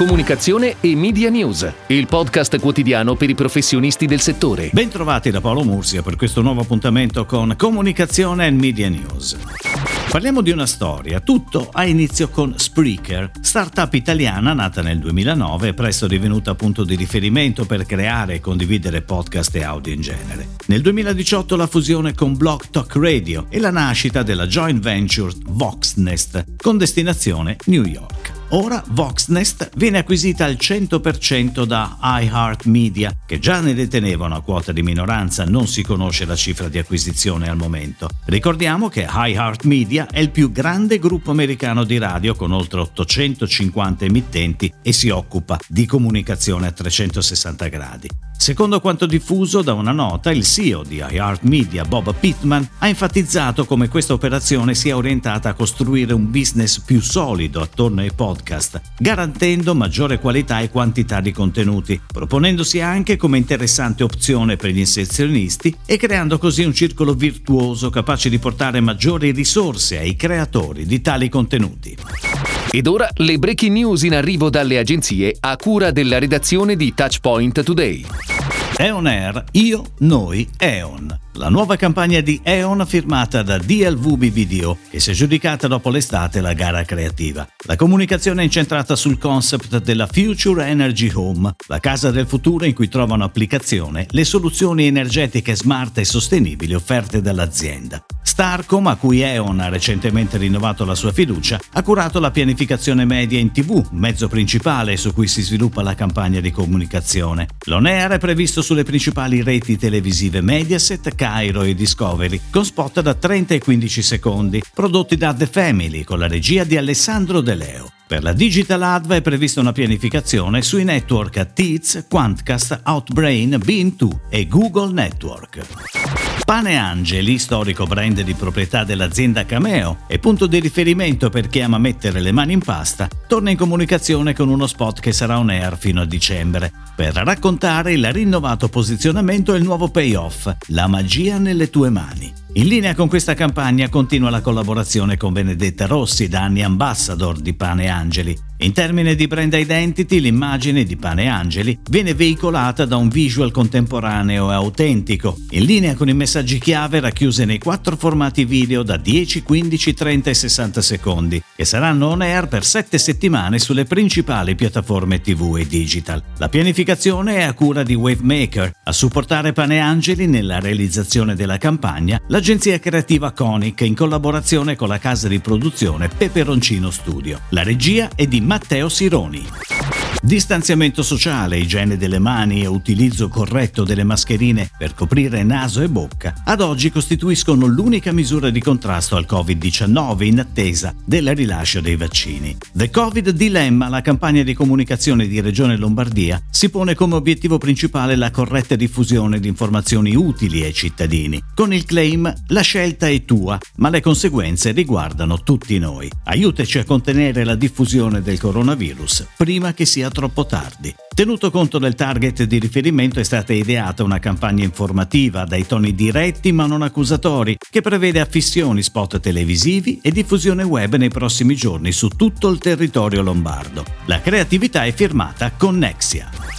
comunicazione e media news, il podcast quotidiano per i professionisti del settore. Bentrovati da Paolo Mursia per questo nuovo appuntamento con Comunicazione e Media News. Parliamo di una storia. Tutto ha inizio con Spreaker, startup italiana nata nel 2009 e presto divenuta punto di riferimento per creare e condividere podcast e audio in genere. Nel 2018 la fusione con Block Talk Radio e la nascita della joint venture Voxnest con destinazione New York. Ora Voxnest viene acquisita al 100% da iHeartMedia, che già ne deteneva una quota di minoranza, non si conosce la cifra di acquisizione al momento. Ricordiamo che iHeartMedia è il più grande gruppo americano di radio con oltre 850 emittenti e si occupa di comunicazione a 360 gradi. Secondo quanto diffuso da una nota, il CEO di iHeartMedia, Bob Pittman, ha enfatizzato come questa operazione sia orientata a costruire un business più solido attorno ai podcast, garantendo maggiore qualità e quantità di contenuti, proponendosi anche come interessante opzione per gli inserzionisti e creando così un circolo virtuoso capace di portare maggiori risorse ai creatori di tali contenuti. Ed ora le breaking news in arrivo dalle agenzie a cura della redazione di Touchpoint Today. Eon Air, io, noi, Eon. La nuova campagna di E.ON firmata da DLVB Video che si è giudicata dopo l'estate la gara creativa. La comunicazione è incentrata sul concept della Future Energy Home, la casa del futuro in cui trovano applicazione le soluzioni energetiche smart e sostenibili offerte dall'azienda. Starcom, a cui E.ON ha recentemente rinnovato la sua fiducia, ha curato la pianificazione media in TV, mezzo principale su cui si sviluppa la campagna di comunicazione. L'on air è previsto sulle principali reti televisive Mediaset, Cairo e Discovery, con spot da 30 e 15 secondi, prodotti da The Family con la regia di Alessandro De Leo. Per la Digital Adva è prevista una pianificazione sui network Teats, Quantcast, Outbrain, Beam2 e Google Network. Pane Angeli, storico brand di proprietà dell'azienda Cameo e punto di riferimento per chi ama mettere le mani in pasta, torna in comunicazione con uno spot che sarà on air fino a dicembre, per raccontare il rinnovato posizionamento e il nuovo payoff, la magia nelle tue mani. In linea con questa campagna continua la collaborazione con Benedetta Rossi, da anni ambassador di Pane Angeli, in termini di brand identity, l'immagine di Pane Angeli viene veicolata da un visual contemporaneo e autentico, in linea con i messaggi chiave racchiusi nei quattro formati video da 10, 15, 30 e 60 secondi, che saranno on air per 7 settimane sulle principali piattaforme TV e digital. La pianificazione è a cura di Wavemaker. A supportare Pane Angeli nella realizzazione della campagna, l'agenzia creativa Conic in collaborazione con la casa di produzione Peperoncino Studio. La regia è di Matteo Sironi. Distanziamento sociale, igiene delle mani e utilizzo corretto delle mascherine per coprire naso e bocca ad oggi costituiscono l'unica misura di contrasto al Covid-19 in attesa del rilascio dei vaccini. The Covid Dilemma, la campagna di comunicazione di Regione Lombardia, si pone come obiettivo principale la corretta diffusione di informazioni utili ai cittadini, con il claim La scelta è tua, ma le conseguenze riguardano tutti noi. Aiutaci a contenere la diffusione del coronavirus prima che sia troppo tardi. Tenuto conto del target di riferimento è stata ideata una campagna informativa dai toni diretti ma non accusatori che prevede affissioni, spot televisivi e diffusione web nei prossimi giorni su tutto il territorio lombardo. La creatività è firmata Connexia.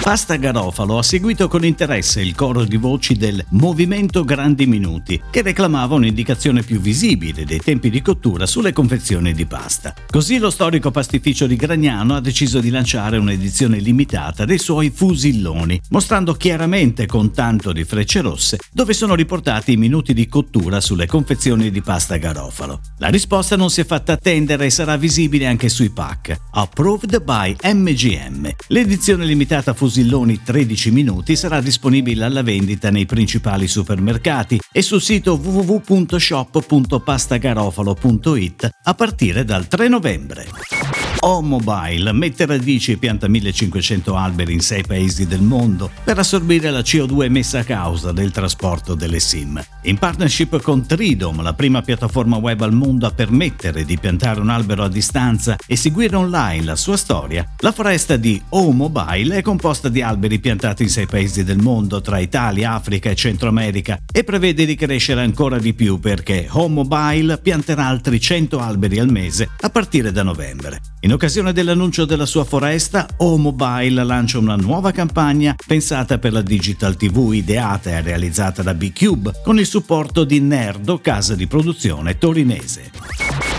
Pasta Garofalo ha seguito con interesse il coro di voci del Movimento Grandi Minuti, che reclamava un'indicazione più visibile dei tempi di cottura sulle confezioni di pasta. Così lo storico pastificio di Gragnano ha deciso di lanciare un'edizione limitata dei suoi fusilloni, mostrando chiaramente con tanto di frecce rosse dove sono riportati i minuti di cottura sulle confezioni di pasta Garofalo. La risposta non si è fatta attendere e sarà visibile anche sui pack. Approved by MGM. L'edizione limitata fusilloni Fusilloni 13 minuti sarà disponibile alla vendita nei principali supermercati e sul sito www.shop.pastagarofalo.it a partire dal 3 novembre. O-Mobile mette radici e pianta 1500 alberi in 6 paesi del mondo per assorbire la CO2 emessa a causa del trasporto delle SIM. In partnership con Tridom, la prima piattaforma web al mondo a permettere di piantare un albero a distanza e seguire online la sua storia, la foresta di O-Mobile è composta di alberi piantati in 6 paesi del mondo tra Italia, Africa e Centro America e prevede di crescere ancora di più perché O-Mobile pianterà altri 100 alberi al mese a partire da novembre. In occasione dell'annuncio della sua foresta, O-Mobile lancia una nuova campagna pensata per la Digital TV ideata e realizzata da B-Cube con il supporto di Nerdo, casa di produzione torinese.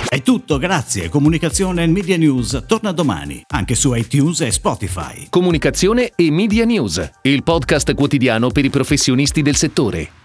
È tutto, grazie. Comunicazione e Media News torna domani, anche su iTunes e Spotify. Comunicazione e Media News, il podcast quotidiano per i professionisti del settore.